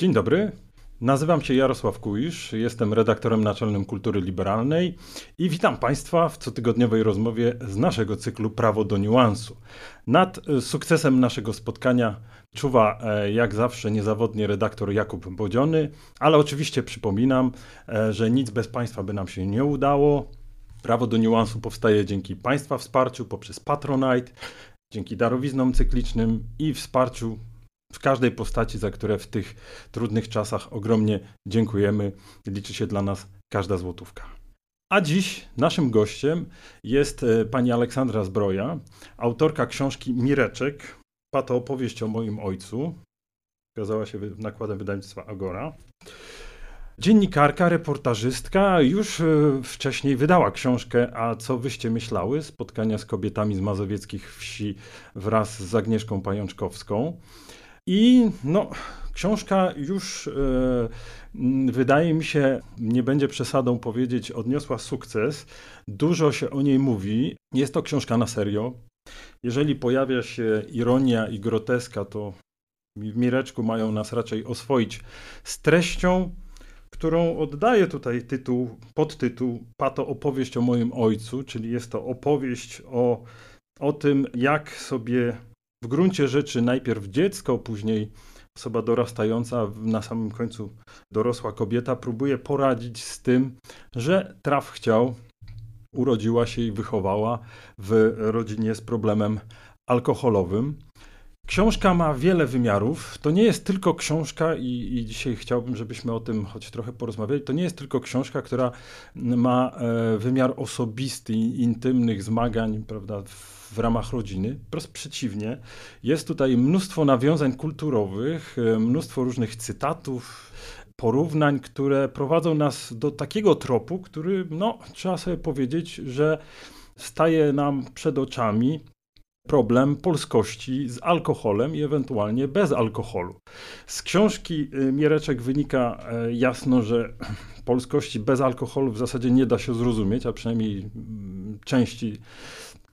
Dzień dobry. Nazywam się Jarosław Kuisz, jestem redaktorem naczelnym Kultury Liberalnej i witam Państwa w cotygodniowej rozmowie z naszego cyklu Prawo do niuansu. Nad e, sukcesem naszego spotkania czuwa e, jak zawsze niezawodnie redaktor Jakub Bodziony, ale oczywiście przypominam, e, że nic bez Państwa by nam się nie udało. Prawo do niuansu powstaje dzięki Państwa wsparciu poprzez Patronite, dzięki darowiznom cyklicznym i wsparciu w każdej postaci, za które w tych trudnych czasach ogromnie dziękujemy. Liczy się dla nas każda złotówka. A dziś naszym gościem jest e, pani Aleksandra Zbroja, autorka książki Mireczek, pato opowieść o moim ojcu. Okazała się nakładem wydawnictwa Agora. Dziennikarka, reportażystka już e, wcześniej wydała książkę A co wyście myślały? Spotkania z kobietami z mazowieckich wsi wraz z Agnieszką Pajączkowską. I no, książka już e, wydaje mi się, nie będzie przesadą powiedzieć, odniosła sukces. Dużo się o niej mówi. Jest to książka na serio. Jeżeli pojawia się ironia i groteska, to w Mireczku mają nas raczej oswoić z treścią, którą oddaje tutaj tytuł, podtytuł Pato opowieść o moim ojcu, czyli jest to opowieść o, o tym, jak sobie w gruncie rzeczy najpierw dziecko, później osoba dorastająca, na samym końcu dorosła kobieta, próbuje poradzić z tym, że traf chciał, urodziła się i wychowała w rodzinie z problemem alkoholowym. Książka ma wiele wymiarów. To nie jest tylko książka, i, i, dzisiaj chciałbym, żebyśmy o tym choć trochę porozmawiali. To nie jest tylko książka, która ma e, wymiar osobisty, intymnych zmagań, prawda, w ramach rodziny. Wprost przeciwnie, jest tutaj mnóstwo nawiązań kulturowych, e, mnóstwo różnych cytatów, porównań, które prowadzą nas do takiego tropu, który, no, trzeba sobie powiedzieć, że staje nam przed oczami problem polskości z alkoholem i ewentualnie bez alkoholu. Z książki e, Miereczek wynika e, jasno, że polskości bez alkoholu w zasadzie nie da się zrozumieć, a przynajmniej mm, części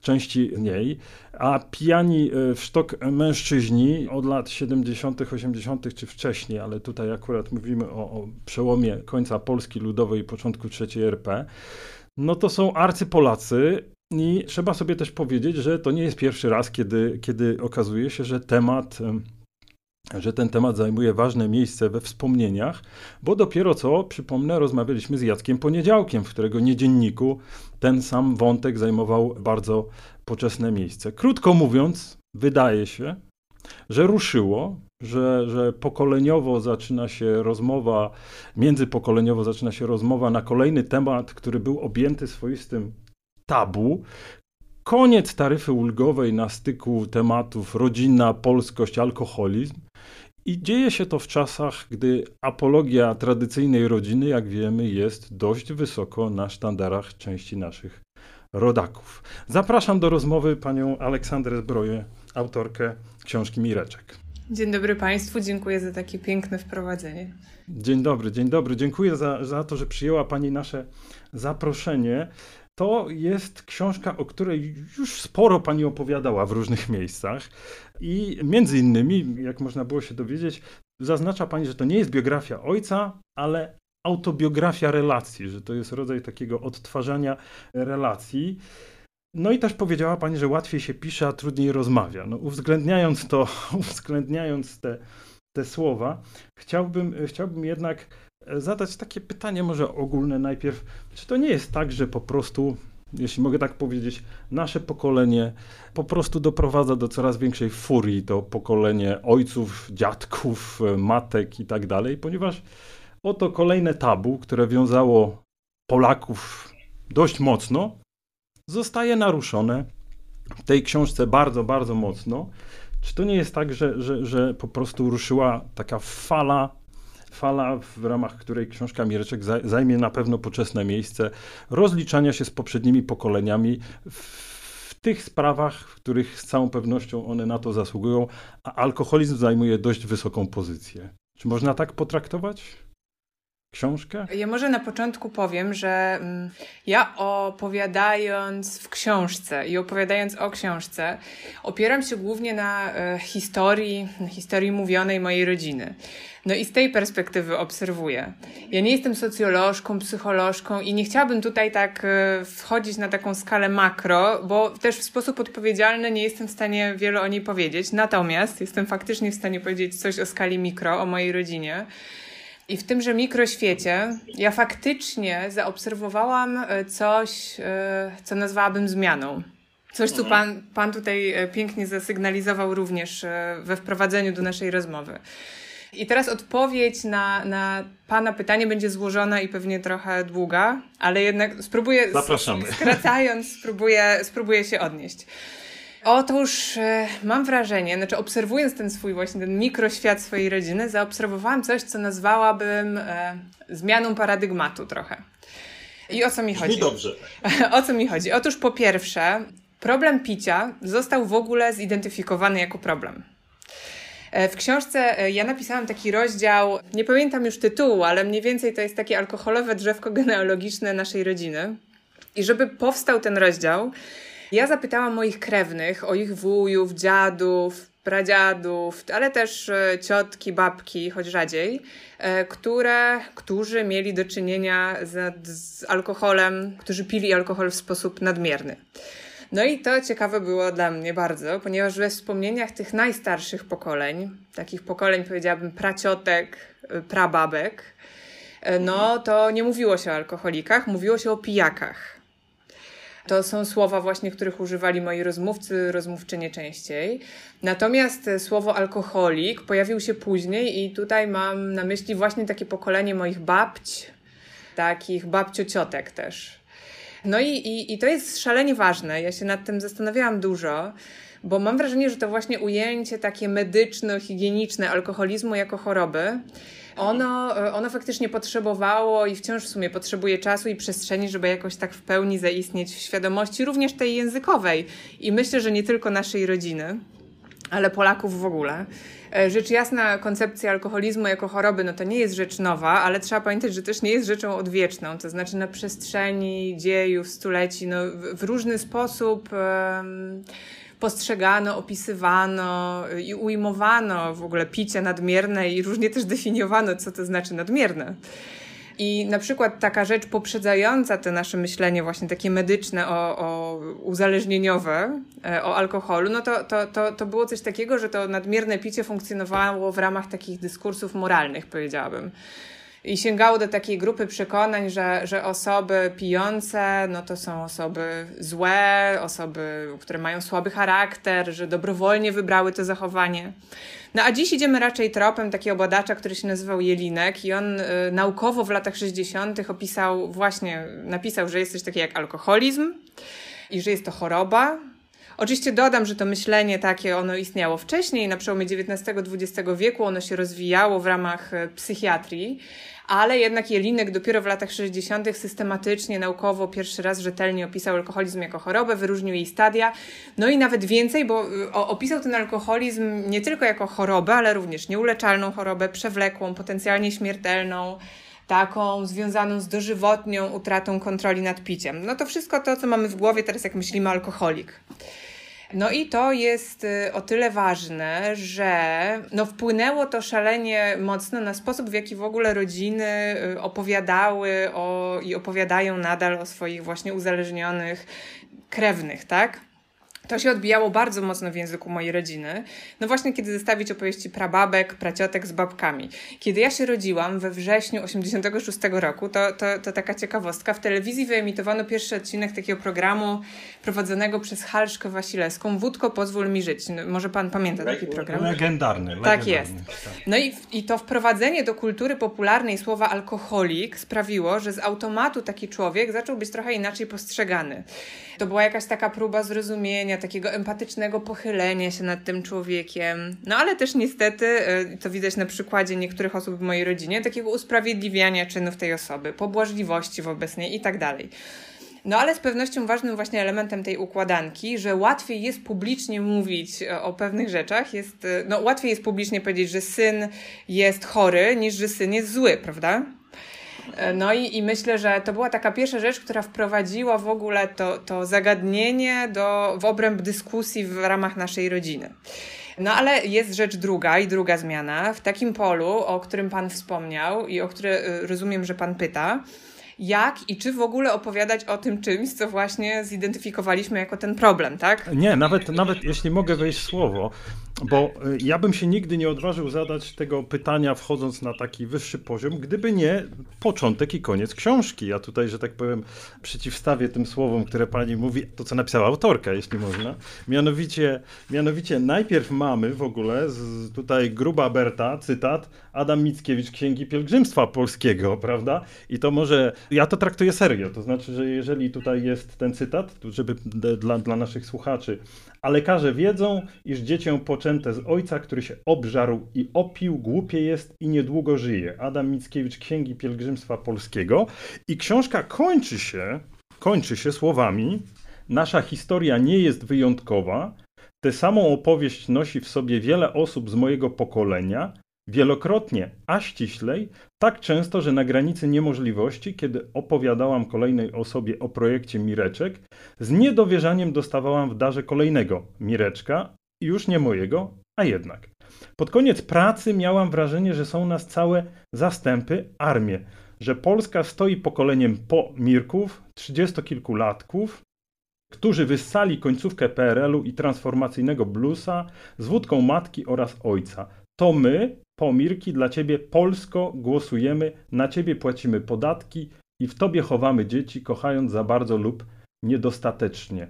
części niej, a pijani e, w sztok mężczyźni od lat 70., 80. czy wcześniej, ale tutaj akurat mówimy o, o przełomie końca Polski Ludowej i początku III RP, no to są arcypolacy, i trzeba sobie też powiedzieć, że to nie jest pierwszy raz, kiedy, kiedy okazuje się, że temat że ten temat zajmuje ważne miejsce we wspomnieniach, bo dopiero co, przypomnę, rozmawialiśmy z Jackiem Poniedziałkiem, w którego niedzienniku ten sam wątek zajmował bardzo poczesne miejsce. Krótko mówiąc, wydaje się, że ruszyło, że, że pokoleniowo zaczyna się rozmowa, międzypokoleniowo zaczyna się rozmowa na kolejny temat, który był objęty swoistym tabu, koniec taryfy ulgowej na styku tematów rodzina, polskość, alkoholizm. I dzieje się to w czasach, gdy apologia tradycyjnej rodziny, jak wiemy, jest dość wysoko na sztandarach części naszych rodaków. Zapraszam do rozmowy panią Aleksandrę Zbroję, autorkę książki Mireczek. Dzień dobry Państwu, dziękuję za takie piękne wprowadzenie. Dzień dobry, dzień dobry. Dziękuję za, za to, że przyjęła Pani nasze zaproszenie. To jest książka, o której już sporo pani opowiadała w różnych miejscach. I między innymi, jak można było się dowiedzieć, zaznacza pani, że to nie jest biografia ojca, ale autobiografia relacji, że to jest rodzaj takiego odtwarzania relacji. No i też powiedziała pani, że łatwiej się pisze, a trudniej rozmawia. No, uwzględniając to, uwzględniając te, te słowa, chciałbym, chciałbym jednak zadać takie pytanie może ogólne najpierw. Czy to nie jest tak, że po prostu, jeśli mogę tak powiedzieć, nasze pokolenie po prostu doprowadza do coraz większej furii, to pokolenie ojców, dziadków, matek i tak dalej, ponieważ oto kolejne tabu, które wiązało Polaków dość mocno, zostaje naruszone w tej książce bardzo, bardzo mocno. Czy to nie jest tak, że, że, że po prostu ruszyła taka fala fala, w ramach której książka Mireczek zajmie na pewno poczesne miejsce rozliczania się z poprzednimi pokoleniami w tych sprawach, w których z całą pewnością one na to zasługują, a alkoholizm zajmuje dość wysoką pozycję. Czy można tak potraktować książkę? Ja może na początku powiem, że mm, ja opowiadając w książce i opowiadając o książce, opieram się głównie na e, historii, na historii mówionej mojej rodziny. No i z tej perspektywy obserwuję. Ja nie jestem socjolożką, psycholożką i nie chciałabym tutaj tak e, wchodzić na taką skalę makro, bo też w sposób odpowiedzialny nie jestem w stanie wiele o niej powiedzieć. Natomiast jestem faktycznie w stanie powiedzieć coś o skali mikro, o mojej rodzinie. I w tymże mikroświecie ja faktycznie zaobserwowałam e, coś, e, co nazwałabym zmianą. Coś, co pan, pan tutaj e, pięknie zasygnalizował również we wprowadzeniu do naszej rozmowy. I teraz odpowiedź na, na Pana pytanie będzie złożona i pewnie trochę długa, ale jednak spróbuję, Zapraszamy. skracając, spróbuję, spróbuję się odnieść. Otóż e, mam wrażenie, znaczy obserwując ten swój właśnie, ten mikroświat swojej rodziny, zaobserwowałam coś, co nazwałabym e, zmianą paradygmatu trochę. I o co mi chodzi? dobrze. o co mi chodzi? Otóż po pierwsze, problem picia został w ogóle zidentyfikowany jako problem. E, w książce ja napisałam taki rozdział, nie pamiętam już tytułu, ale mniej więcej to jest takie alkoholowe drzewko genealogiczne naszej rodziny. I żeby powstał ten rozdział, ja zapytałam moich krewnych, o ich wujów, dziadów, pradziadów, ale też e, ciotki, babki, choć rzadziej, które, którzy mieli do czynienia z, z alkoholem, którzy pili alkohol w sposób nadmierny. No i to ciekawe było dla mnie bardzo, ponieważ we wspomnieniach tych najstarszych pokoleń, takich pokoleń powiedziałabym praciotek, y, prababek, no to nie mówiło się o alkoholikach, mówiło się o pijakach. To są słowa właśnie, których używali moi rozmówcy, rozmówczynie częściej. Natomiast słowo alkoholik pojawił się później i tutaj mam na myśli właśnie takie pokolenie moich babć, takich babciociotek też. No i, i, i to jest szalenie ważne. Ja się nad tym zastanawiałam dużo, bo mam wrażenie, że to właśnie ujęcie takie medyczno-higieniczne alkoholizmu jako choroby, ono, ono faktycznie potrzebowało i wciąż w sumie potrzebuje czasu i przestrzeni, żeby jakoś tak w pełni zaistnieć w świadomości, również tej językowej. I myślę, że nie tylko naszej rodziny, ale Polaków w ogóle. E, rzecz jasna, koncepcja alkoholizmu jako choroby, no to nie jest rzecz nowa, ale trzeba pamiętać, że też nie jest rzeczą odwieczną, to znaczy na przestrzeni dziejów, stuleci, no w, różny sposób postrzegano, opisywano i ujmowano w ogóle picie nadmierne i różnie też definiowano, co to znaczy nadmierne. I na przykład taka rzecz poprzedzająca te nasze myślenie właśnie takie medyczne, o, o uzależnieniowe, e, o alkoholu, no to, to, to, to było coś takiego, że to nadmierne picie funkcjonowało w ramach takich dyskursów moralnych, powiedziałabym. I sięgało do takiej grupy przekonań, że, że osoby pijące, no to są osoby złe, osoby, które mają słaby charakter, że dobrowolnie wybrały to zachowanie. No a dziś idziemy raczej tropem takiego badacza, który się nazywał Jelinek i on y, naukowo w latach 60. opisał właśnie, napisał, że jest coś takiego jak alkoholizm i że jest to choroba, Oczywiście dodam, że to myślenie takie ono istniało wcześniej, na przełomie XIX-XX wieku ono się rozwijało w ramach y, psychiatrii, ale jednak Jelinek dopiero w latach 60. systematycznie, naukowo pierwszy raz rzetelnie opisał alkoholizm jako chorobę, wyróżnił jej stadia, no i nawet więcej, bo y, opisał ten alkoholizm nie tylko jako chorobę, ale również nieuleczalną chorobę, przewlekłą, potencjalnie śmiertelną, taką związaną z dożywotnią utratą kontroli nad piciem. No to wszystko to, co mamy w głowie teraz, jak myślimy alkoholik. No i to jest y, o tyle ważne, że no wpłynęło to szalenie mocno na sposób, w jaki w ogóle rodziny y, opowiadały o, i opowiadają nadal o swoich właśnie uzależnionych krewnych, tak? To się odbijało bardzo mocno w języku mojej rodziny. No właśnie, kiedy zestawić opowieści prababek, praciotek z babkami. Kiedy ja się rodziłam we wrześniu 86 roku, to, to, to taka ciekawostka, w telewizji wyemitowano pierwszy odcinek takiego programu prowadzonego przez Halszkę Wasilewską, Wódko, pozwól mi żyć. No, może pan pamięta taki program? Legendarny. Tak legendarny. jest. No i, i to wprowadzenie do kultury popularnej słowa alkoholik sprawiło, że z automatu taki człowiek zaczął być trochę inaczej postrzegany. To była jakaś taka próba zrozumienia, takiego empatycznego pochylenia się nad tym człowiekiem. No ale też niestety, y, to widać na przykładzie niektórych osób w mojej rodzinie, takiego usprawiedliwiania czynów tej osoby, pobłażliwości wobec niej i tak dalej. No ale z pewnością ważnym właśnie elementem tej układanki, że łatwiej jest publicznie mówić e, o pewnych rzeczach, jest, e, no łatwiej jest publicznie powiedzieć, że syn jest chory, niż że syn jest zły, prawda? No i, i myślę, że to była taka pierwsza rzecz, która wprowadziła w ogóle to, to zagadnienie do, w obręb dyskusji w ramach naszej rodziny. No ale jest rzecz druga i druga zmiana. W takim polu, o którym Pan wspomniał i o które y, rozumiem, że Pan pyta, jak i czy w ogóle opowiadać o tym czymś, co właśnie zidentyfikowaliśmy jako ten problem, tak? Nie, nawet, nawet jeśli mogę wejść w słowo, bo y, ja bym się nigdy nie odważył zadać tego pytania, wchodząc na taki wyższy poziom, gdyby nie początek i koniec książki. Ja tutaj, że tak powiem, przeciwstawię tym słowom, które pani mówi, to co napisała autorka, jeśli można. Mianowicie, mianowicie najpierw mamy w ogóle, z, tutaj gruba Berta, cytat, Adam Mickiewicz, Księgi Pielgrzymstwa Polskiego, prawda? I to może, ja to traktuję serio, to znaczy, że jeżeli tutaj jest ten cytat, żeby dla, dla naszych słuchaczy, a lekarze wiedzą, iż dziecię poczęte z ojca, który się obżarł i opił, głupie jest i niedługo żyje. Adam Mickiewicz, Księgi Pielgrzymstwa Polskiego. I książka kończy się, kończy się słowami Nasza historia nie jest wyjątkowa. Tę samą opowieść nosi w sobie wiele osób z mojego pokolenia, Wielokrotnie, a ściślej, tak często, że na granicy niemożliwości, kiedy opowiadałam kolejnej osobie o projekcie Mireczek, z niedowierzaniem dostawałam w darze kolejnego Mireczka, już nie mojego, a jednak. Pod koniec pracy miałam wrażenie, że są nas całe zastępy, armie, że Polska stoi pokoleniem po Mirków, trzydziestokilkulatków, którzy wyssali końcówkę PRL-u i transformacyjnego bluesa z wódką matki oraz ojca. To my, Pomirki, dla Ciebie Polsko głosujemy, na Ciebie płacimy podatki i w Tobie chowamy dzieci, kochając za bardzo lub niedostatecznie.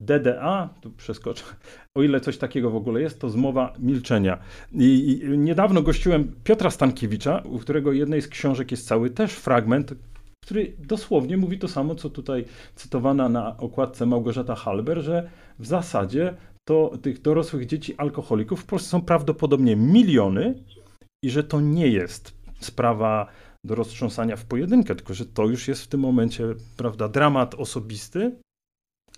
DDA, tu przeskoczę, o ile coś takiego w ogóle jest, to zmowa milczenia. I, I, niedawno gościłem Piotra Stankiewicza, u którego jednej z książek jest cały też fragment, który dosłownie mówi to samo, co tutaj cytowana na okładce Małgorzata Halber, że w zasadzie to tych dorosłych dzieci alkoholików w Polsce są prawdopodobnie miliony i że to nie jest sprawa do roztrząsania w pojedynkę, tylko że to już jest w tym momencie, prawda, dramat osobisty,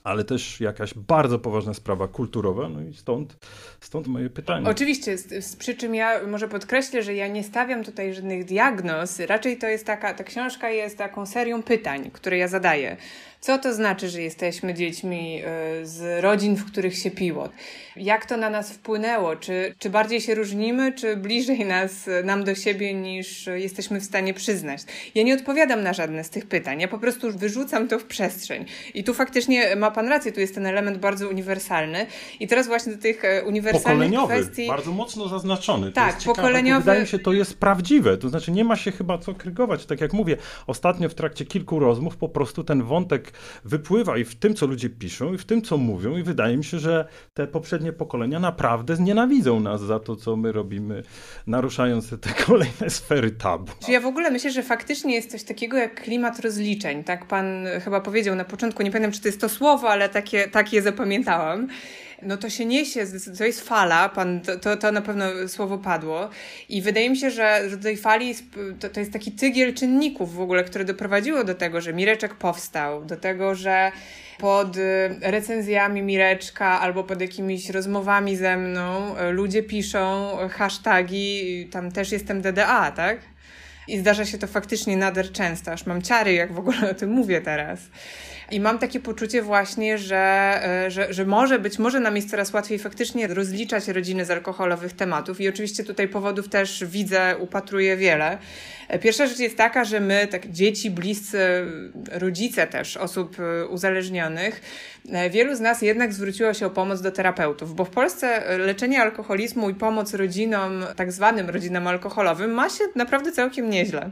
ale też jakaś bardzo poważna sprawa kulturowa, no i stąd, stąd moje pytanie. Oczywiście, z, z, przy czym ja może podkreślę, że ja nie stawiam tutaj żadnych diagnoz, raczej to jest taka, ta książka jest taką serią pytań, które ja zadaję. Co to znaczy, że jesteśmy dziećmi y, z rodzin, w których się piło? Jak to na nas wpłynęło? Czy, czy bardziej się różnimy, czy bliżej nas, nam do siebie niż jesteśmy w stanie przyznać? Ja nie odpowiadam na żadne z tych pytań. Ja po prostu wyrzucam to w przestrzeń. I tu faktycznie ma Pan rację, tu jest ten element bardzo uniwersalny. I teraz właśnie do tych e, uniwersalnych kwestii... bardzo mocno zaznaczony. To tak, pokoleniowy. Wydaje mi się, to jest prawdziwe. To znaczy nie ma się chyba co krygować. Tak jak mówię, ostatnio w trakcie kilku rozmów po prostu ten wątek wypływa i w tym, co ludzie piszą, i w tym, co mówią, i wydaje mi się, że te poprzednie pokolenia naprawdę znienawidzą nas za to, co my robimy, naruszając te kolejne sfery tabu. Ja w ogóle myślę, że faktycznie jest coś takiego jak klimat rozliczeń. Tak pan chyba powiedział na początku, nie pamiętam, czy to jest to słowo, ale takie, tak je zapamiętałam no to się niesie, to jest fala, pan, to, to, na pewno słowo padło i wydaje mi się, że, do tej fali to, to jest taki tygiel czynników w ogóle, które doprowadziło do tego, że Mireczek powstał, do tego, że pod y, recenzjami Mireczka albo pod jakimiś rozmowami ze mną y, ludzie piszą hashtagi, tam też jestem DDA, tak? I zdarza się to faktycznie nader często, aż mam ciary, jak w ogóle o tym mówię teraz. I mam takie poczucie właśnie, że, e, że, że może być, może nam jest coraz łatwiej faktycznie rozliczać rodziny z alkoholowych tematów. I oczywiście tutaj powodów też widzę, upatruję wiele. E, pierwsza rzecz jest taka, że my, tak dzieci, bliscy, rodzice też osób e, uzależnionych, wielu z nas jednak zwróciło się o pomoc do terapeutów, bo w Polsce leczenie alkoholizmu i pomoc rodzinom, tak zwanym rodzinom alkoholowym, ma się naprawdę całkiem nieźle.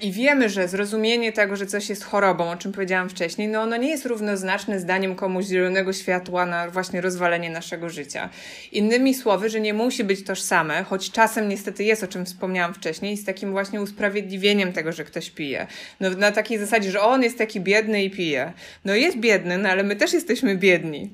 I wiemy, że zrozumienie tego, że coś jest chorobą, o czym powiedziałam wcześniej, no ono nie jest równoznaczne zdaniem komuś zielonego światła na właśnie rozwalenie naszego życia. Innymi słowy, że nie musi być tożsame, choć czasem niestety jest, o czym wspomniałam wcześniej, z takim właśnie usprawiedliwieniem tego, że ktoś pije. No na takiej zasadzie, że on jest taki biedny i pije. No jest biedny, no ale my też jesteśmy biedni.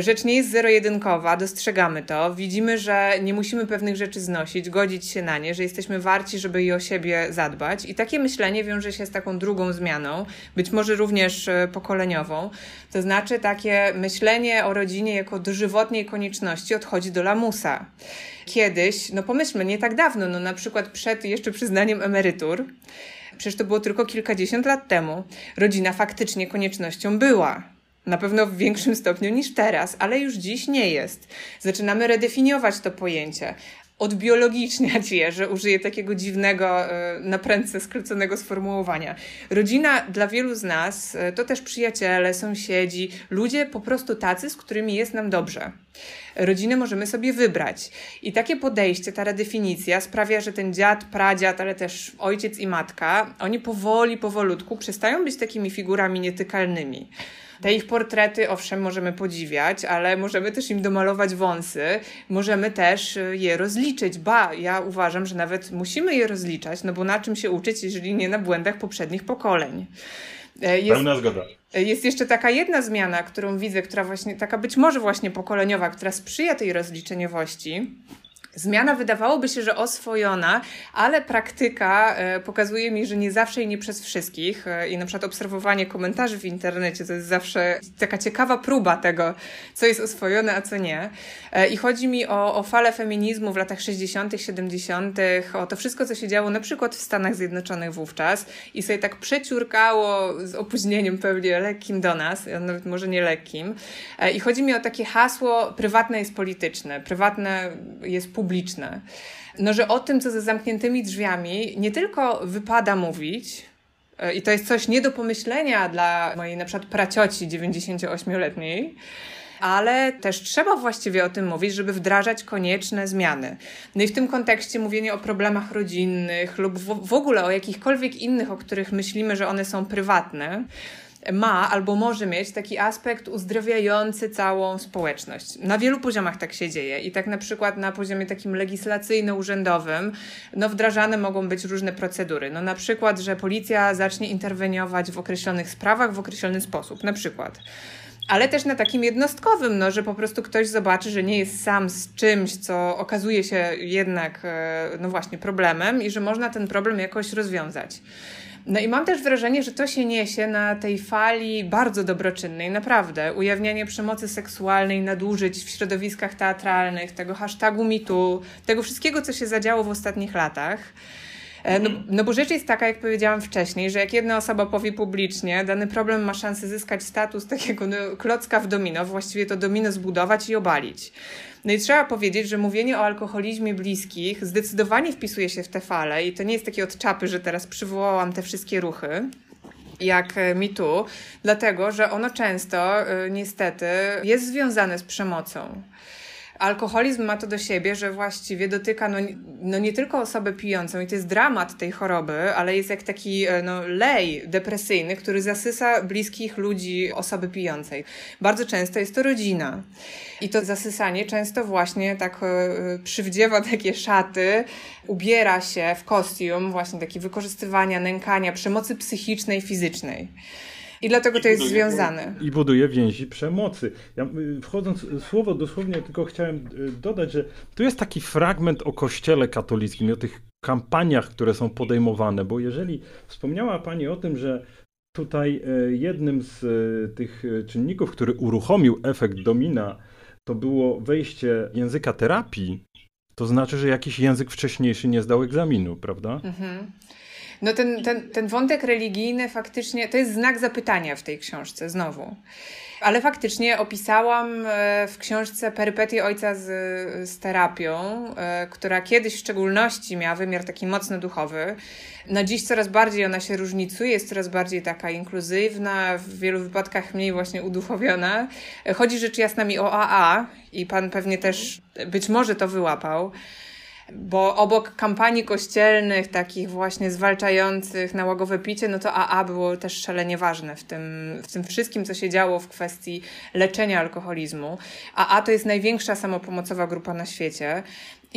Rzecz nie jest zero-jedynkowa, dostrzegamy to, widzimy, że nie musimy pewnych rzeczy znosić, godzić się na nie, że jesteśmy warci, żeby i o siebie zadbać i takie takie myślenie wiąże się z taką drugą zmianą, być może również e, pokoleniową. To znaczy takie myślenie o rodzinie jako dożywotniej konieczności odchodzi do lamusa. Kiedyś, no pomyślmy, nie tak dawno, no na przykład przed jeszcze przyznaniem emerytur, przecież to było tylko kilkadziesiąt lat temu, rodzina faktycznie koniecznością była. Na pewno w większym stopniu niż teraz, ale już dziś nie jest. Zaczynamy redefiniować to pojęcie odbiologiczniać je, że użyję takiego dziwnego, e, na prędce skróconego sformułowania. Rodzina dla wielu z nas e, to też przyjaciele, sąsiedzi, ludzie po prostu tacy, z którymi jest nam dobrze. Rodziny możemy sobie wybrać. I takie podejście, ta redefinicja sprawia, że ten dziad, pradziad, ale też ojciec i matka, oni powoli, powolutku przestają być takimi figurami nietykalnymi. Te ich portrety, owszem, możemy podziwiać, ale możemy też im domalować wąsy, możemy też y, je rozliczyć. Ba, ja uważam, że nawet musimy je rozliczać, no bo na czym się uczyć, jeżeli nie na błędach poprzednich pokoleń. E, jest, Pełna zgoda. E, jest jeszcze taka jedna zmiana, którą widzę, która właśnie, taka być może właśnie pokoleniowa, która sprzyja tej rozliczeniowości Zmiana wydawałoby się, że oswojona, ale praktyka e, pokazuje mi, że nie zawsze i nie przez wszystkich. E, I na przykład obserwowanie komentarzy w internecie to jest zawsze taka ciekawa próba tego, co jest oswojone, a co nie. E, I chodzi mi o, o falę feminizmu w latach 60., 70., o to wszystko, co się działo na przykład w Stanach Zjednoczonych wówczas i sobie tak przeciurkało z opóźnieniem pewnie lekkim do nas, nawet może nie lekkim. I chodzi mi o takie hasło: prywatne jest polityczne, prywatne jest publiczne publiczne. No, że o tym, co za zamkniętymi drzwiami, nie tylko wypada mówić, e, i to jest coś nie do pomyślenia dla mojej na przykład pracioci 98-letniej, ale też trzeba właściwie o tym mówić, żeby wdrażać konieczne zmiany. No i w tym kontekście mówienie o problemach rodzinnych lub w ogóle o jakichkolwiek innych, o których myślimy, że one są prywatne, ma albo może mieć taki aspekt uzdrawiający całą społeczność. Na wielu poziomach tak się dzieje i tak na przykład na poziomie takim legislacyjno-urzędowym no wdrażane mogą być różne procedury. No na przykład, że policja zacznie interweniować w określonych sprawach w określony sposób. Na przykład ale też na takim jednostkowym, no, że po prostu ktoś zobaczy, że nie jest sam z czymś, co okazuje się jednak, e, no właśnie, problemem i że można ten problem jakoś rozwiązać. No i mam też wrażenie, że to się niesie na tej fali bardzo dobroczynnej, naprawdę. Ujawnianie przemocy seksualnej, nadużyć w środowiskach teatralnych, tego hashtagu mitu, tego wszystkiego, co się zadziało w ostatnich latach. E, no, no bo rzecz jest taka, jak powiedziałam wcześniej, że jak jedna osoba powie publicznie, dany problem ma szansę zyskać status takiego no, klocka w domino, właściwie to domino zbudować i obalić. No i trzeba powiedzieć, że mówienie o alkoholizmie bliskich zdecydowanie wpisuje się w te fale i to nie jest takie od czapy, że teraz przywołałam te wszystkie ruchy jak e, mi tu, dlatego że ono często e, niestety jest związane z przemocą. Alkoholizm ma to do siebie, że właściwie dotyka no, no nie tylko osobę pijącą i to jest dramat tej choroby, ale jest jak taki e, no, lej depresyjny, który zasysa bliskich ludzi osoby pijącej. Bardzo często jest to rodzina. I to zasysanie często właśnie tak e, przywdziewa takie szaty, ubiera się w kostium właśnie taki wykorzystywania, nękania, przemocy psychicznej, fizycznej. I dlatego to jest związane. I buduje więzi przemocy. Ja y, wchodząc słowo dosłownie, tylko chciałem y, dodać, że tu jest taki fragment o kościele katolickim i o tych kampaniach, które są podejmowane, bo jeżeli wspomniała Pani o tym, że tutaj y, jednym z tych czynników, który uruchomił efekt domina, to było wejście języka terapii, to znaczy, że jakiś język wcześniejszy nie zdał egzaminu, prawda? Mhm. No ten, ten, ten wątek religijny faktycznie to jest znak zapytania w tej książce znowu. Ale faktycznie opisałam e, w książce perypetii ojca z, z terapią, e, która kiedyś w szczególności miała wymiar taki mocno duchowy. No dziś coraz bardziej ona się różnicuje, jest coraz bardziej taka inkluzywna, w wielu wypadkach mniej właśnie uduchowiona. Chodzi rzecz jasna mi o AA i pan pewnie też być może to wyłapał bo obok kampanii kościelnych, takich właśnie zwalczających nałogowe picie, no to AA było też szalenie ważne w tym, w tym wszystkim, co się działo w kwestii leczenia alkoholizmu. AA to jest największa samopomocowa grupa na świecie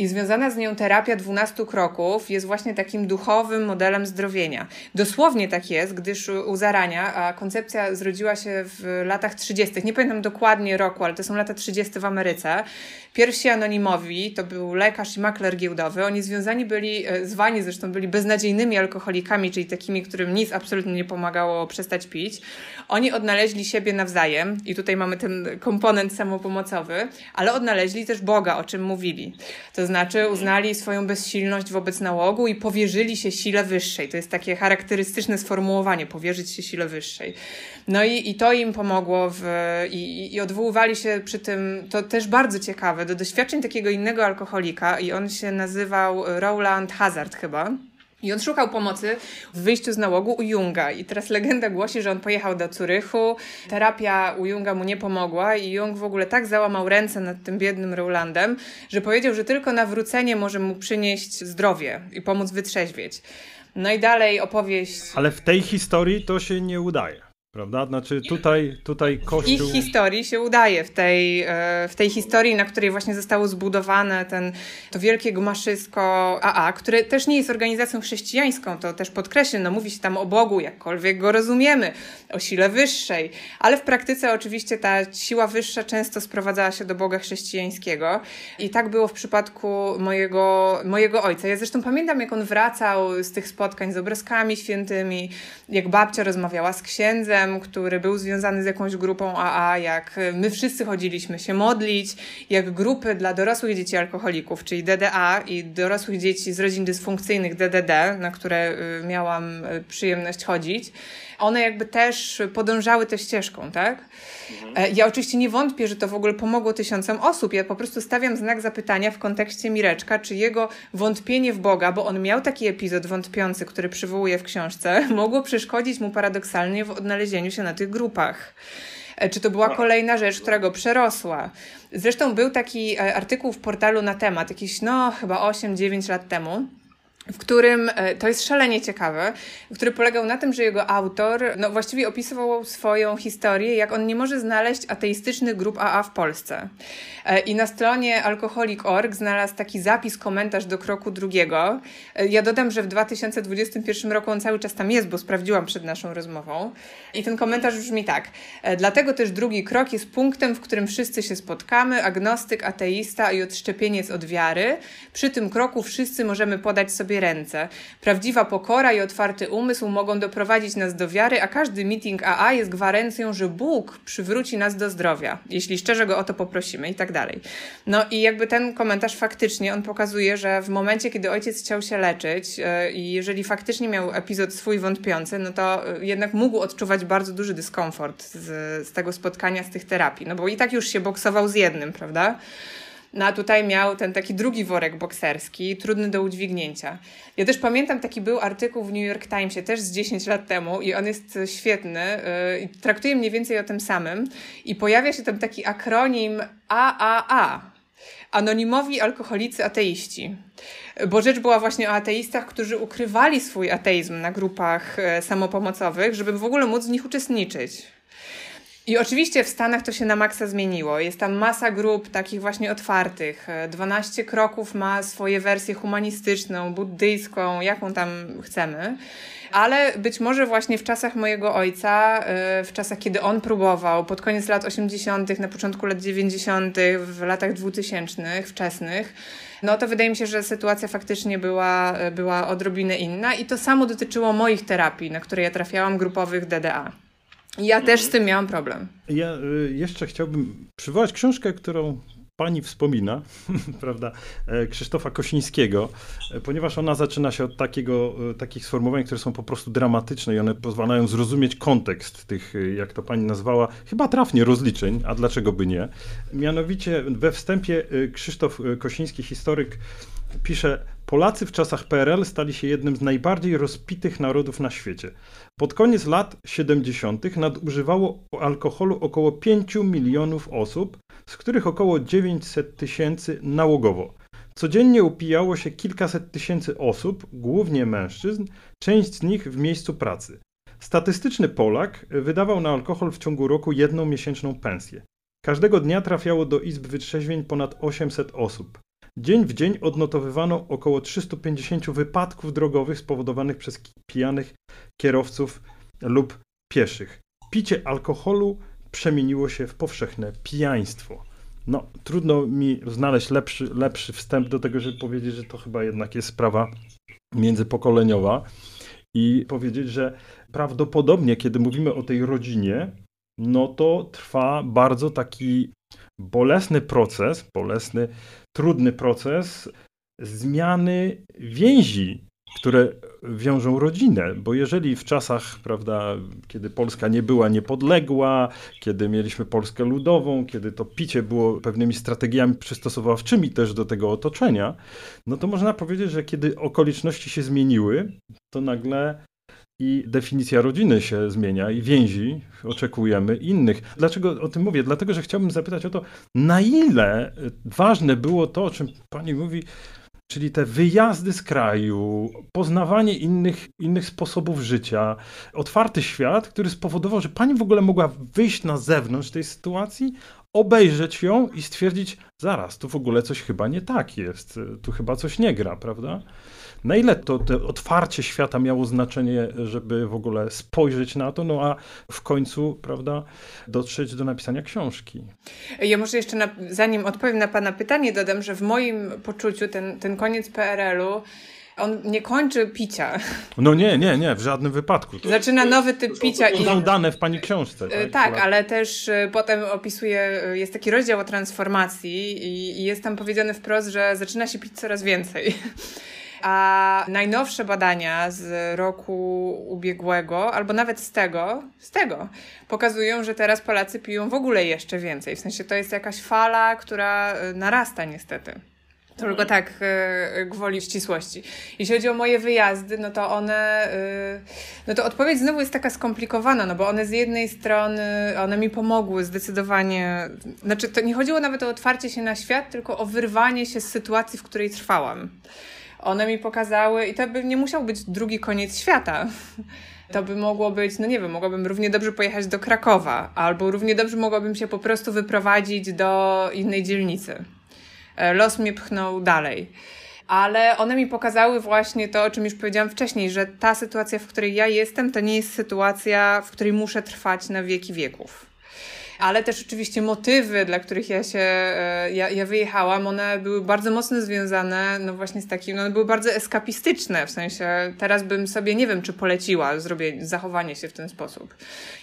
I związana z nią terapia 12 kroków jest właśnie takim duchowym modelem zdrowienia. Dosłownie tak jest, gdyż u zarania, a koncepcja zrodziła się w latach 30., nie pamiętam dokładnie roku, ale to są lata 30. w Ameryce. Pierwsi anonimowi to był lekarz i makler giełdowy. Oni związani byli, e, zwani zresztą byli beznadziejnymi alkoholikami, czyli takimi, którym nic absolutnie nie pomagało przestać pić. Oni odnaleźli siebie nawzajem i tutaj mamy ten komponent samopomocowy, ale odnaleźli też Boga, o czym mówili. To znaczy uznali swoją bezsilność wobec nałogu i powierzyli się sile wyższej. To jest takie charakterystyczne sformułowanie, powierzyć się sile wyższej. No i, i to im pomogło w, i, i odwoływali się przy tym, to też bardzo ciekawe, do doświadczeń takiego innego alkoholika i on się nazywał Roland Hazard chyba. I on szukał pomocy w wyjściu z nałogu u Junga. I teraz legenda głosi, że on pojechał do Curychu, terapia u Junga mu nie pomogła i Jung w ogóle tak załamał ręce nad tym biednym Rolandem, że powiedział, że tylko nawrócenie może mu przynieść zdrowie i pomóc wytrzeźwieć. No i dalej opowieść. Ale w tej historii to się nie udaje. Prawda? Znaczy tutaj, tutaj Kościół... Ich historii się udaje, w tej, e, w tej historii, na której właśnie zostało zbudowane ten, to wielkie gmaszysko AA, które też nie jest organizacją chrześcijańską, to też podkreślę, no mówi się tam o Bogu, jakkolwiek go rozumiemy, o sile wyższej, ale w praktyce oczywiście ta siła wyższa często sprowadzała się do Boga chrześcijańskiego i tak było w przypadku mojego, mojego ojca. Ja zresztą pamiętam, jak on wracał z tych spotkań z obrazkami świętymi, jak babcia rozmawiała z księdzem, który był związany z jakąś grupą AA, jak my wszyscy chodziliśmy się modlić, jak grupy dla dorosłych dzieci alkoholików, czyli DDA i dorosłych dzieci z rodzin dysfunkcyjnych DDD, na które y, miałam y, przyjemność chodzić, one jakby też podążały tą ścieżką, tak? Mhm. Ja oczywiście nie wątpię, że to w ogóle pomogło tysiącom osób. Ja po prostu stawiam znak zapytania w kontekście Mireczka, czy jego wątpienie w Boga, bo on miał taki epizod wątpiący, który przywołuje w książce, mogło przeszkodzić mu paradoksalnie w odnalezieniu się na tych grupach. E, czy to była no. kolejna rzecz, która go przerosła? Zresztą był taki e, artykuł w portalu na temat, jakiś, no, chyba 8-9 lat temu w którym e, to jest szalenie ciekawe, który polegał na tym, że jego autor no, właściwie opisywał swoją historię, jak on nie może znaleźć ateistycznych grup AA w Polsce. E, I na stronie alkoholik.org znalazł taki zapis, komentarz do kroku drugiego. E, ja dodam, że w 2021 roku on cały czas tam jest, bo sprawdziłam przed naszą rozmową. I ten komentarz brzmi tak. Dlatego też drugi krok jest punktem, w którym wszyscy się spotkamy, agnostyk, ateista i odszczepieniec od wiary. Przy tym kroku wszyscy możemy podać sobie ręce. Prawdziwa pokora i otwarty umysł mogą doprowadzić nas do wiary, a każdy meeting AA jest gwarancją, że Bóg przywróci nas do zdrowia, jeśli szczerze go o to poprosimy i tak dalej. No i jakby ten komentarz faktycznie, on pokazuje, że w momencie, kiedy ojciec chciał się leczyć yy, i jeżeli faktycznie miał epizod swój wątpiący, no to yy, jednak mógł odczuwać bardzo duży dyskomfort z, z tego spotkania, z tych terapii, no bo i tak już się boksował z jednym, prawda? No a tutaj miał ten taki drugi worek bokserski, trudny do udźwignięcia. Ja też pamiętam, taki był artykuł w New York Timesie, też z 10 lat temu i on jest świetny i yy, traktuje mniej więcej o tym samym. I pojawia się tam taki akronim AAA. Anonimowi alkoholicy ateiści. Bo rzecz była właśnie o ateistach, którzy ukrywali swój ateizm na grupach e, samopomocowych, żeby w ogóle móc w nich uczestniczyć. I oczywiście w Stanach to się na maksa zmieniło. Jest tam masa grup takich właśnie otwartych. 12 kroków ma swoje wersje humanistyczną, buddyjską, jaką tam chcemy. Ale być może właśnie w czasach mojego ojca, y, w czasach, kiedy on próbował, pod koniec lat 80., na początku lat 90., w latach 2000 wczesnych, no to wydaje mi się, że sytuacja faktycznie była, była odrobinę inna i to samo dotyczyło moich terapii, na które ja trafiałam, grupowych DDA. Ja też z tym miałam problem. Ja y, jeszcze chciałbym przywołać książkę, którą pani wspomina, prawda, e, Krzysztofa Kosińskiego, e, ponieważ ona zaczyna się od takiego, e, takich sformułowań, które są po prostu dramatyczne i one pozwalają zrozumieć kontekst tych, jak to pani nazwała, chyba trafnie rozliczeń, a dlaczego by nie. Mianowicie we wstępie Krzysztof Kosiński, historyk, pisze: Polacy w czasach PRL stali się jednym z najbardziej rozpitych narodów na świecie. Pod koniec lat 70. nadużywało alkoholu około 5 milionów osób, z których około 900 tysięcy nałogowo. Codziennie upijało się kilkaset tysięcy osób, głównie mężczyzn, część z nich w miejscu pracy. Statystyczny Polak wydawał na alkohol w ciągu roku jedną miesięczną pensję. Każdego dnia trafiało do izb wytrzeźwień ponad 800 osób. Dzień w dzień odnotowywano około 350 wypadków drogowych spowodowanych przez pijanych kierowców lub pieszych. Picie alkoholu przemieniło się w powszechne pijaństwo. No, trudno mi znaleźć lepszy, lepszy wstęp do tego, żeby powiedzieć, że to chyba jednak jest sprawa międzypokoleniowa i powiedzieć, że prawdopodobnie, kiedy mówimy o tej rodzinie, no to trwa bardzo taki bolesny proces, bolesny, trudny proces zmiany więzi które wiążą rodzinę, bo jeżeli w czasach, prawda, kiedy Polska nie była niepodległa, kiedy mieliśmy Polskę ludową, kiedy to picie było pewnymi strategiami przystosowawczymi też do tego otoczenia, no to można powiedzieć, że kiedy okoliczności się zmieniły, to nagle i definicja rodziny się zmienia i więzi oczekujemy innych. Dlaczego o tym mówię? Dlatego, że chciałbym zapytać o to, na ile ważne było to, o czym pani mówi, Czyli te wyjazdy z kraju, poznawanie innych, innych sposobów życia, otwarty świat, który spowodował, że pani w ogóle mogła wyjść na zewnątrz tej sytuacji, obejrzeć ją i stwierdzić, zaraz, tu w ogóle coś chyba nie tak jest, tu chyba coś nie gra, prawda? Na ile to, to otwarcie świata miało znaczenie, żeby w ogóle spojrzeć na to, no a w końcu, prawda, dotrzeć do napisania książki. Ja może jeszcze, na, zanim odpowiem na Pana pytanie, dodam, że w moim poczuciu ten, ten koniec PRL-u on nie kończy picia. No nie, nie, nie, w żadnym wypadku. To, Zaczyna nowy typ picia. To są dane w pani książce. Tak, tak ale też e, potem opisuje, e, jest taki rozdział o transformacji i, i jest tam powiedziane wprost, że zaczyna się pić coraz więcej. A najnowsze badania z roku ubiegłego, albo nawet z tego, z tego, pokazują, że teraz Polacy piją w ogóle jeszcze więcej. W sensie to jest jakaś fala, która e, narasta niestety. Tylko tak, e, gwoli ścisłości. Jeśli chodzi o moje wyjazdy, no to one, e, no to odpowiedź znowu jest taka skomplikowana, no bo one z jednej strony, one mi pomogły zdecydowanie, znaczy to nie chodziło nawet o otwarcie się na świat, tylko o wyrwanie się z sytuacji, w której trwałam one mi pokazały, i to by nie musiał być drugi koniec świata. To by mogło być, no nie wiem, mogłabym równie dobrze pojechać do Krakowa, albo równie dobrze mogłabym się po prostu wyprowadzić do innej dzielnicy. E, los mnie pchnął dalej. Ale one mi pokazały właśnie to, o czym już powiedziałam wcześniej, że ta sytuacja, w której ja jestem, to nie jest sytuacja, w której muszę trwać na wieki wieków ale też oczywiście motywy, dla których ja się, e, ja, ja wyjechałam, one były bardzo mocno związane, no właśnie z takim, no one były bardzo eskapistyczne, w sensie teraz bym sobie, nie wiem, czy poleciła zrobić zachowanie się w ten sposób.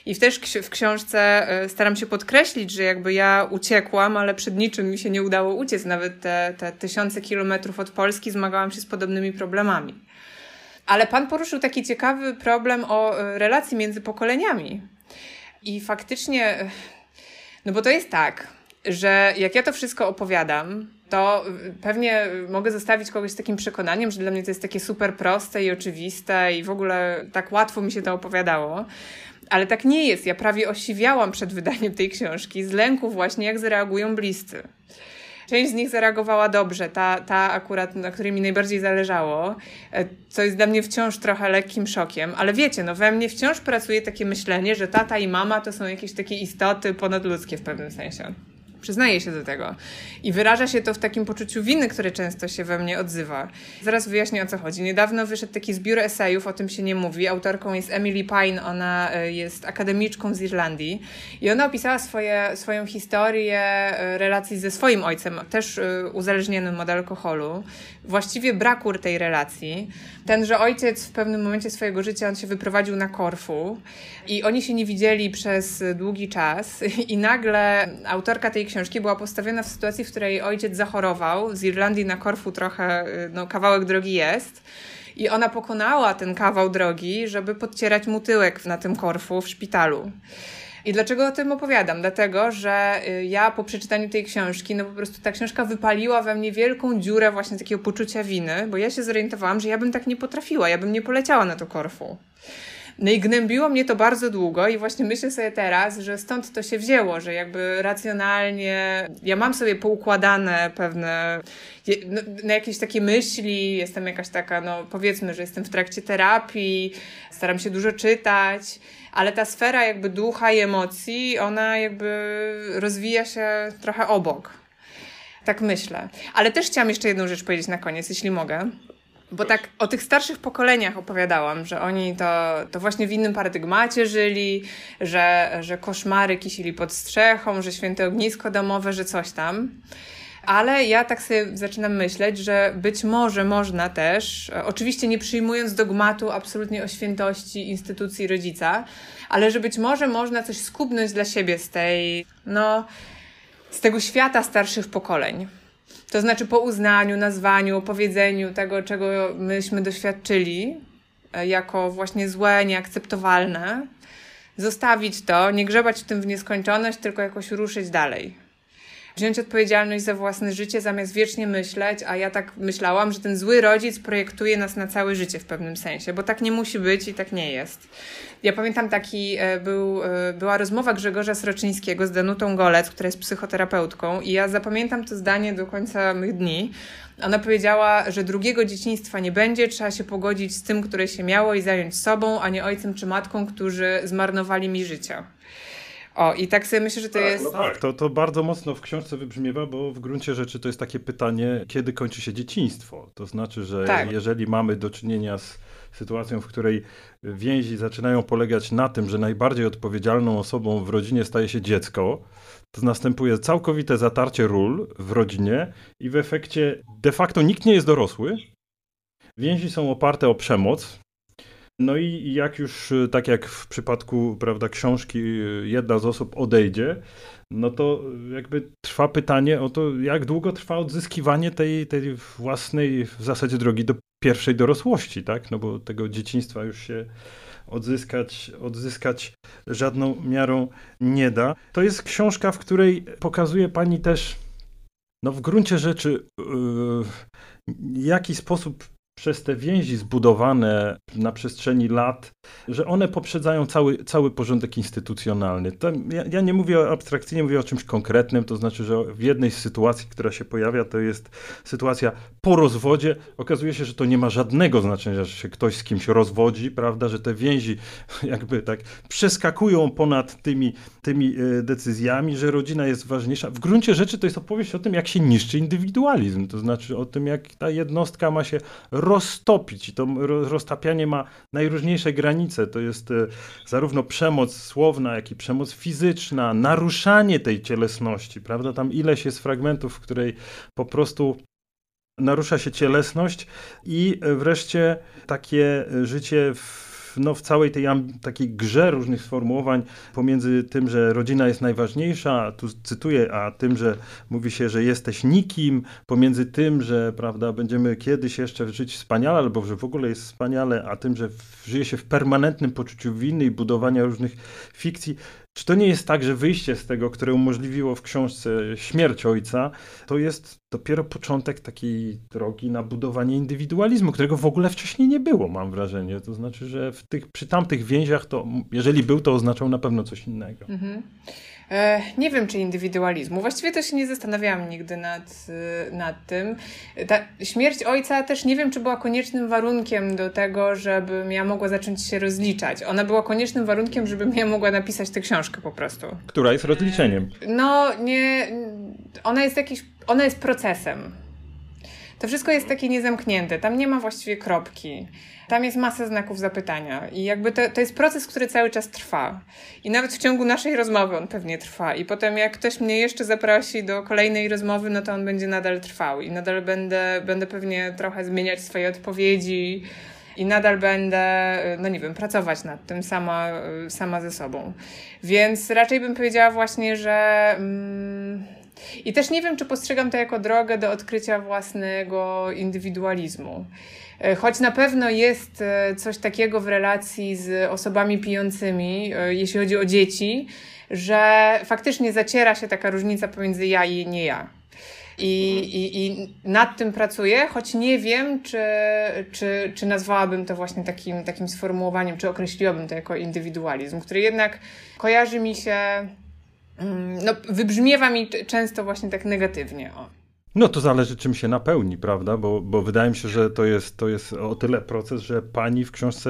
I też w książce e, staram się podkreślić, że jakby ja uciekłam, ale przed niczym mi się nie udało uciec, nawet te, te tysiące kilometrów od Polski zmagałam się z podobnymi problemami. Ale pan poruszył taki ciekawy problem o e, relacji między pokoleniami. I faktycznie no bo to jest tak, że jak ja to wszystko opowiadam, to pewnie mogę zostawić kogoś z takim przekonaniem, że dla mnie to jest takie super proste i oczywiste i w ogóle tak łatwo mi się to opowiadało. Ale tak nie jest. Ja prawie osiwiałam przed wydaniem tej książki z lęku właśnie, jak zareagują bliscy. Część z nich zareagowała dobrze, ta, ta akurat, na której mi najbardziej zależało, e, co jest dla mnie wciąż trochę lekkim szokiem, ale wiecie, no we mnie wciąż pracuje takie myślenie, że tata i mama to są jakieś takie istoty ponadludzkie w pewnym sensie. Przyznaję się do tego. I wyraża się to w takim poczuciu winy, które często się we mnie odzywa. Zaraz wyjaśnię o co chodzi. Niedawno wyszedł taki zbiór esejów, o tym się nie mówi. Autorką jest Emily Pine, ona e, jest akademiczką z Irlandii i ona opisała swoje, swoją historię e, relacji ze swoim ojcem, też e, uzależnionym od alkoholu. Właściwie braku tej relacji. Ten, że ojciec w pewnym momencie swojego życia on się wyprowadził na Korfu i oni się nie widzieli przez długi czas i nagle autorka tej książki była postawiona w sytuacji, w której ojciec zachorował. Z Irlandii na Korfu trochę, no, kawałek drogi jest. I ona pokonała ten kawał drogi, żeby podcierać mu tyłek na tym Korfu w szpitalu. I dlaczego o tym opowiadam? Dlatego, że y, ja po przeczytaniu tej książki, no po prostu ta książka wypaliła we mnie wielką dziurę właśnie takiego poczucia winy, bo ja się zorientowałam, że ja bym tak nie potrafiła, ja bym nie poleciała na to Korfu. No i gnębiło mnie to bardzo długo i właśnie myślę sobie teraz, że stąd to się wzięło, że jakby racjonalnie ja mam sobie poukładane pewne no, na jakieś takie myśli, jestem jakaś taka, no powiedzmy, że jestem w trakcie terapii, staram się dużo czytać, ale ta sfera jakby ducha i emocji, ona jakby rozwija się trochę obok. tak myślę. Ale też chciałam jeszcze jedną rzecz powiedzieć na koniec, jeśli mogę. Bo tak o tych starszych pokoleniach opowiadałam, że oni to, to właśnie w innym paradygmacie żyli, że, że koszmary kisili pod strzechą, że święte ognisko domowe, że coś tam. Ale ja tak sobie zaczynam myśleć, że być może można też, oczywiście nie przyjmując dogmatu absolutnie o świętości instytucji rodzica, ale że być może można coś skubnąć dla siebie z tej, no, z tego świata starszych pokoleń. To znaczy po uznaniu, nazwaniu, powiedzeniu tego, czego myśmy doświadczyli e, jako właśnie złe, nieakceptowalne, zostawić to, nie grzebać w tym w nieskończoność, tylko jakoś ruszyć dalej wziąć odpowiedzialność za własne życie, zamiast wiecznie myśleć, a ja tak myślałam, że ten zły rodzic projektuje nas na całe życie w pewnym sensie, bo tak nie musi być i tak nie jest. Ja pamiętam taki, e, był, e, była rozmowa Grzegorza Sroczyńskiego z Danutą Golec, która jest psychoterapeutką i ja zapamiętam to zdanie do końca mych dni. Ona powiedziała, że drugiego dzieciństwa nie będzie, trzeba się pogodzić z tym, które się miało i zająć sobą, a nie ojcem czy matką, którzy zmarnowali mi życie. O, i tak sobie myślę, że to tak, jest. No tak, to, to bardzo mocno w książce wybrzmiewa, bo w gruncie rzeczy to jest takie pytanie, kiedy kończy się dzieciństwo. To znaczy, że tak. jeżeli mamy do czynienia z sytuacją, w której więzi zaczynają polegać na tym, że najbardziej odpowiedzialną osobą w rodzinie staje się dziecko, to następuje całkowite zatarcie ról w rodzinie i w efekcie de facto nikt nie jest dorosły. Więzi są oparte o przemoc, no i jak już, y, tak jak w przypadku prawda, książki, y, jedna z osób odejdzie, no to jakby trwa pytanie o to, jak długo trwa odzyskiwanie tej, tej własnej w zasadzie drogi do pierwszej dorosłości, tak? No bo tego dzieciństwa już się odzyskać, odzyskać żadną miarą nie da. To jest książka, w której pokazuje pani też, no w gruncie rzeczy, yy, jaki sposób przez te więzi zbudowane na przestrzeni lat, że one poprzedzają cały, cały porządek instytucjonalny. Ja, ja, nie mówię abstrakcyjnie, mówię o czymś konkretnym, to znaczy, że w jednej z sytuacji, która się pojawia, to jest sytuacja po rozwodzie. Okazuje się, że to nie ma żadnego znaczenia, że się ktoś z kimś rozwodzi, prawda, że te więzi jakby tak przeskakują ponad tymi, tymi e, decyzjami, że rodzina jest ważniejsza. W gruncie rzeczy to jest opowieść o tym, jak się niszczy indywidualizm, to znaczy o tym, jak ta jednostka ma się roztopić. I to roztapianie ma najróżniejsze granice. To jest e, zarówno przemoc słowna, jak i przemoc fizyczna, naruszanie tej cielesności, prawda? Tam ileś jest fragmentów, w której po prostu narusza się cielesność i wreszcie takie życie w no, w całej tej takiej grze różnych sformułowań pomiędzy tym, że rodzina jest najważniejsza, tu cytuję, a tym, że mówi się, że jesteś nikim, pomiędzy tym, że prawda, będziemy kiedyś jeszcze żyć wspaniale, albo że w ogóle jest wspaniale, a tym, że żyje się w permanentnym poczuciu winy i budowania różnych fikcji. Czy to nie jest tak, że wyjście z tego, które umożliwiło w książce śmierć ojca, to jest dopiero początek takiej drogi na budowanie indywidualizmu, którego w ogóle wcześniej nie było, mam wrażenie. To znaczy, że w tych, przy tamtych więziach to, jeżeli był, to oznaczał na pewno coś innego. Mhm. E, nie wiem, czy indywidualizmu. Właściwie to się nie zastanawiałam nigdy nad, e, nad tym. Ta śmierć ojca też nie wiem, czy była koniecznym warunkiem do tego, żebym ja mogła zacząć się rozliczać. Ona była koniecznym warunkiem, żebym ja mogła napisać tę książkę po prostu. Która jest rozliczeniem. No, nie. Ona jest jakiś. Ona jest procesem. To wszystko jest takie niezamknięte. Tam nie ma właściwie kropki. Tam jest masa znaków zapytania i jakby to, to jest proces, który cały czas trwa. I nawet w ciągu naszej rozmowy on pewnie trwa. I potem jak ktoś mnie jeszcze zaprosi do kolejnej rozmowy, no to on będzie nadal trwał i nadal będę, będę pewnie trochę zmieniać swoje odpowiedzi i nadal będę, no nie wiem, pracować nad tym sama, sama ze sobą. Więc raczej bym powiedziała właśnie, że. Mm, I też nie wiem, czy postrzegam to jako drogę do odkrycia własnego indywidualizmu. E, choć na pewno jest e, coś takiego w relacji z osobami pijącymi, e, jeśli chodzi o dzieci, że faktycznie zaciera się taka różnica pomiędzy ja i nie ja. I, i, I nad tym pracuję, choć nie wiem, czy, czy, czy nazwałabym to właśnie takim, takim sformułowaniem, czy określiłabym to jako indywidualizm, który jednak kojarzy mi się, no, wybrzmiewa mi często właśnie tak negatywnie. O. No to zależy, czym się napełni, prawda? Bo, bo wydaje mi się, że to jest, to jest o tyle proces, że pani w książce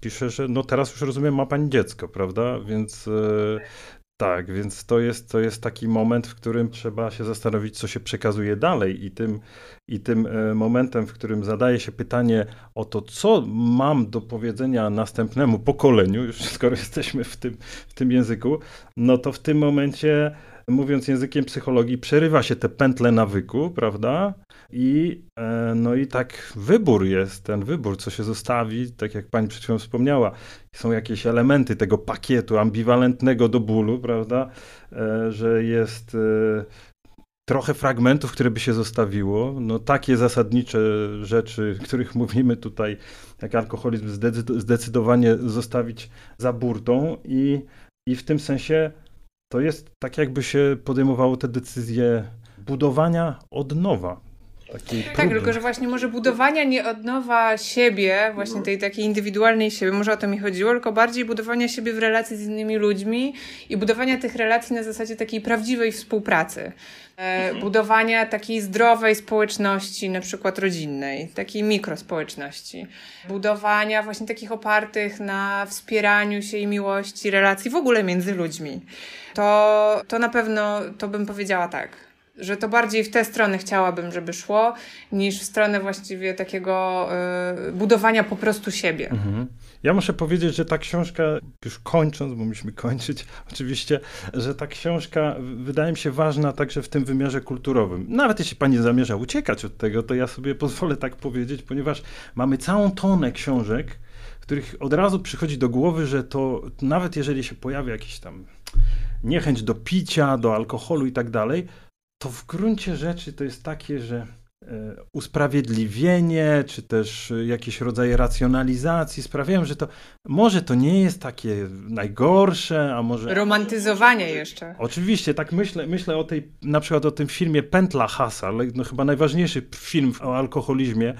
pisze, że no teraz już rozumiem, ma pani dziecko, prawda? Więc Tak, więc to jest, to jest taki moment, w którym trzeba się zastanowić, co się przekazuje dalej, i tym, i tym e, momentem, w którym zadaje się pytanie o to, co mam do powiedzenia następnemu pokoleniu, już skoro jesteśmy w tym, w tym języku, no to w tym momencie mówiąc językiem psychologii, przerywa się te pętle nawyku, prawda? I, e, no i tak wybór jest, ten wybór, co się zostawi, tak jak pani przed chwilą wspomniała, są jakieś elementy tego pakietu ambiwalentnego do bólu, prawda? E, że jest e, trochę fragmentów, które by się zostawiło. No takie zasadnicze rzeczy, których mówimy tutaj, jak alkoholizm, zdecydowanie zostawić za burtą i, i w tym sensie to jest tak, jakby się podejmowało te decyzje budowania od nowa. Tak, tylko że właśnie może budowania nie od nowa siebie, właśnie tej takiej indywidualnej siebie, może o to mi chodziło, tylko bardziej budowania siebie w relacji z innymi ludźmi i budowania tych relacji na zasadzie takiej prawdziwej współpracy. E, mhm. Budowania takiej zdrowej społeczności, na przykład rodzinnej, takiej mikrospołeczności. Budowania właśnie takich opartych na wspieraniu się i miłości relacji w ogóle między ludźmi. To, to na pewno, to bym powiedziała tak że to bardziej w tę stronę chciałabym, żeby szło, niż w stronę właściwie takiego y, budowania po prostu siebie. Mhm. Ja muszę powiedzieć, że ta książka, już kończąc, bo musimy kończyć oczywiście, że ta książka wydaje mi się ważna także w tym wymiarze kulturowym. Nawet jeśli pani zamierza uciekać od tego, to ja sobie pozwolę tak powiedzieć, ponieważ mamy całą tonę książek, których od razu przychodzi do głowy, że to nawet jeżeli się pojawia jakiś tam niechęć do picia, do alkoholu i tak dalej, to w gruncie rzeczy to jest takie, że e, usprawiedliwienie, czy też jakieś rodzaje racjonalizacji sprawiają, że to może to nie jest takie najgorsze, a może... Romantyzowanie jeszcze. Oczywiście, tak myślę, myślę o tej, na przykład o tym filmie Pętla Hasa, no chyba najważniejszy film o alkoholizmie,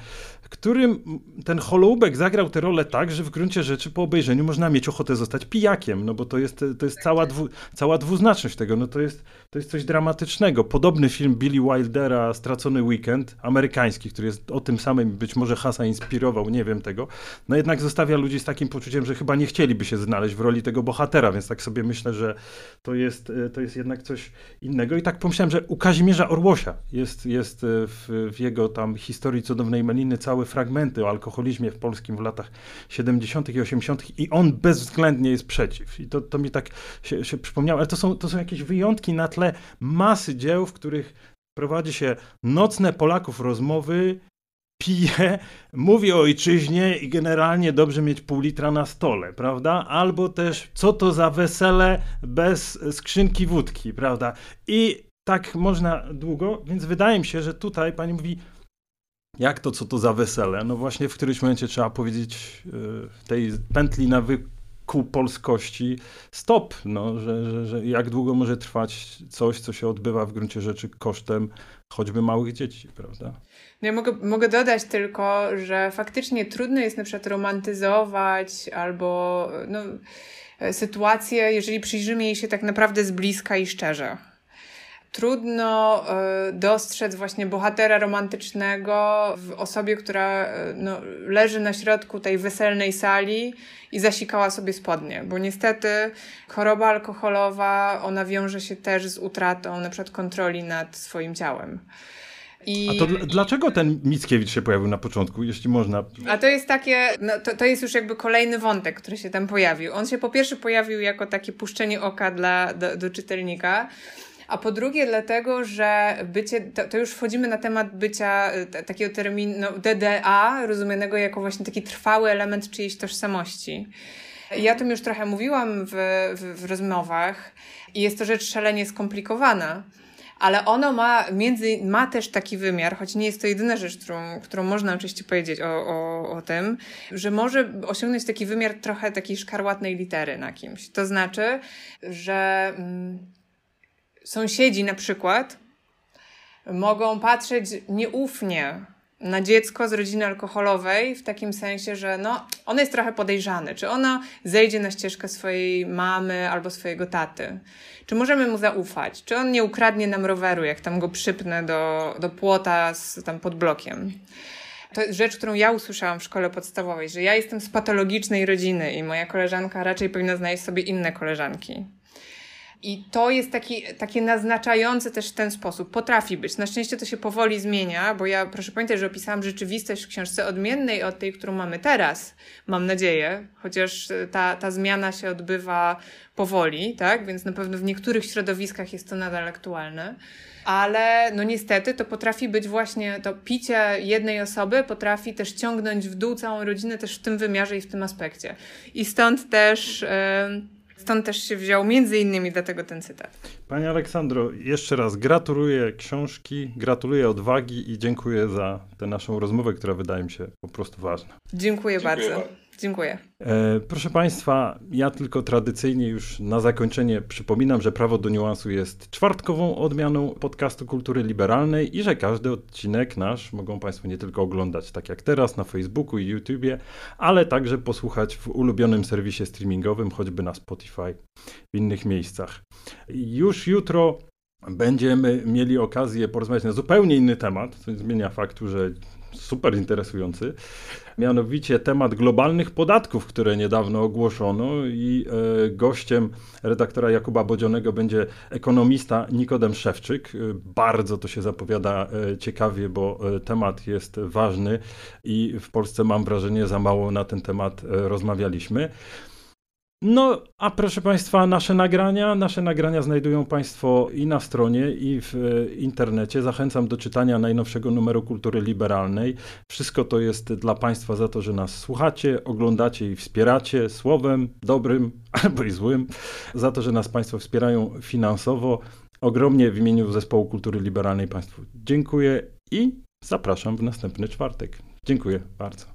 którym ten Holoubek zagrał tę rolę tak, że w gruncie rzeczy po obejrzeniu można mieć ochotę zostać pijakiem, no bo to jest, to jest cała, dwu, cała dwuznaczność tego, no to jest, to jest coś dramatycznego. Podobny film Billy Wildera, Stracony Weekend, amerykański, który jest o tym samym, być może Hasa inspirował, nie wiem tego, no jednak zostawia ludzi z takim poczuciem, że chyba nie chcieliby się znaleźć w roli tego bohatera, więc tak sobie myślę, że to jest, to jest jednak coś innego i tak pomyślałem, że u Kazimierza Orłosia jest, jest w, w jego tam historii cudownej Meliny cały fragmenty o alkoholizmie w polskim w latach 70. i 80. i on bezwzględnie jest przeciw. I to, to mi tak się, się przypomniało. Ale to są, to są jakieś wyjątki na tle masy dzieł, w których prowadzi się nocne Polaków rozmowy, pije, mówi o ojczyźnie i generalnie dobrze mieć pół litra na stole, prawda? Albo też co to za wesele bez skrzynki wódki, prawda? I tak można długo, więc wydaje mi się, że tutaj pani mówi, jak to, co to za wesele? No właśnie w którymś momencie trzeba powiedzieć y, tej pętli nawyku polskości stop, no, że, że, że jak długo może trwać coś, co się odbywa w gruncie rzeczy kosztem choćby małych dzieci, prawda? No ja mogę, mogę dodać tylko, że faktycznie trudno jest na przykład romantyzować albo no, sytuację, jeżeli przyjrzymy jej się tak naprawdę z bliska i szczerze trudno e, dostrzec właśnie bohatera romantycznego w osobie, która e, no, leży na środku tej weselnej sali i zasikała sobie spodnie, bo niestety choroba alkoholowa, ona wiąże się też z utratą na przykład kontroli nad swoim ciałem. I... A to dl dlaczego ten Mickiewicz się pojawił na początku, jeśli można? A to jest takie, no to, to jest już jakby kolejny wątek, który się tam pojawił. On się po pierwsze pojawił jako takie puszczenie oka dla, do, do czytelnika, a po drugie dlatego, że bycie, to, to już wchodzimy na temat bycia t, takiego terminu no, DDA, rozumianego jako właśnie taki trwały element czyjejś tożsamości. Ja tym już trochę mówiłam w, w, w rozmowach i jest to rzecz szalenie skomplikowana ale ono ma, między, ma też taki wymiar, choć nie jest to jedyna rzecz, którą, którą można oczywiście powiedzieć o, o, o tym, że może osiągnąć taki wymiar trochę takiej szkarłatnej litery na kimś. To znaczy, że mm, sąsiedzi na przykład mogą patrzeć nieufnie na dziecko z rodziny alkoholowej w takim sensie, że no, on jest trochę podejrzany, czy ona zejdzie na ścieżkę swojej mamy albo swojego taty. Czy możemy mu zaufać? Czy on nie ukradnie nam roweru, jak tam go przypnę do, do płota z, tam pod blokiem? To jest rzecz, którą ja usłyszałam w szkole podstawowej, że ja jestem z patologicznej rodziny i moja koleżanka raczej powinna znaleźć sobie inne koleżanki. I to jest taki, takie naznaczające też w ten sposób. Potrafi być. Na szczęście to się powoli zmienia, bo ja proszę pamiętać, że opisałam rzeczywistość w książce odmiennej od tej, którą mamy teraz. Mam nadzieję, chociaż ta, ta zmiana się odbywa powoli, tak? Więc na pewno w niektórych środowiskach jest to nadal aktualne. Ale no niestety to potrafi być właśnie to picie jednej osoby, potrafi też ciągnąć w dół całą rodzinę też w tym wymiarze i w tym aspekcie. I stąd też. Yy, Stąd też się wziął między innymi dlatego ten cytat. Pani Aleksandro, jeszcze raz gratuluję książki, gratuluję odwagi i dziękuję za tę naszą rozmowę, która wydaje mi się po prostu ważna. Dziękuję, Dziękuję bardzo. Dziękuję. E, proszę Państwa, ja tylko tradycyjnie już na zakończenie przypominam, że Prawo do Niuansu jest czwartkową odmianą podcastu kultury liberalnej i że każdy odcinek nasz mogą Państwo nie tylko oglądać tak jak teraz na Facebooku i YouTubie, ale także posłuchać w ulubionym serwisie streamingowym, choćby na Spotify, w innych miejscach. Już jutro będziemy mieli okazję porozmawiać na zupełnie inny temat, co nie zmienia faktu, że super interesujący, mianowicie temat globalnych podatków, które niedawno ogłoszono i e, gościem redaktora Jakuba Bodzionego będzie ekonomista Nikodem Szewczyk. E, bardzo to się zapowiada e, ciekawie, bo temat jest ważny i w Polsce mam wrażenie za mało na ten temat rozmawialiśmy. No, a proszę Państwa, nasze nagrania, nasze nagrania znajdują Państwo i na stronie, i w e, internecie. Zachęcam do czytania najnowszego numeru Kultury Liberalnej. Wszystko to jest dla Państwa za to, że nas słuchacie, oglądacie i wspieracie słowem dobrym albo i złym, za to, że nas Państwo wspierają finansowo. Ogromnie w imieniu Zespołu Kultury Liberalnej Państwu dziękuję i zapraszam w następny czwartek. Dziękuję bardzo.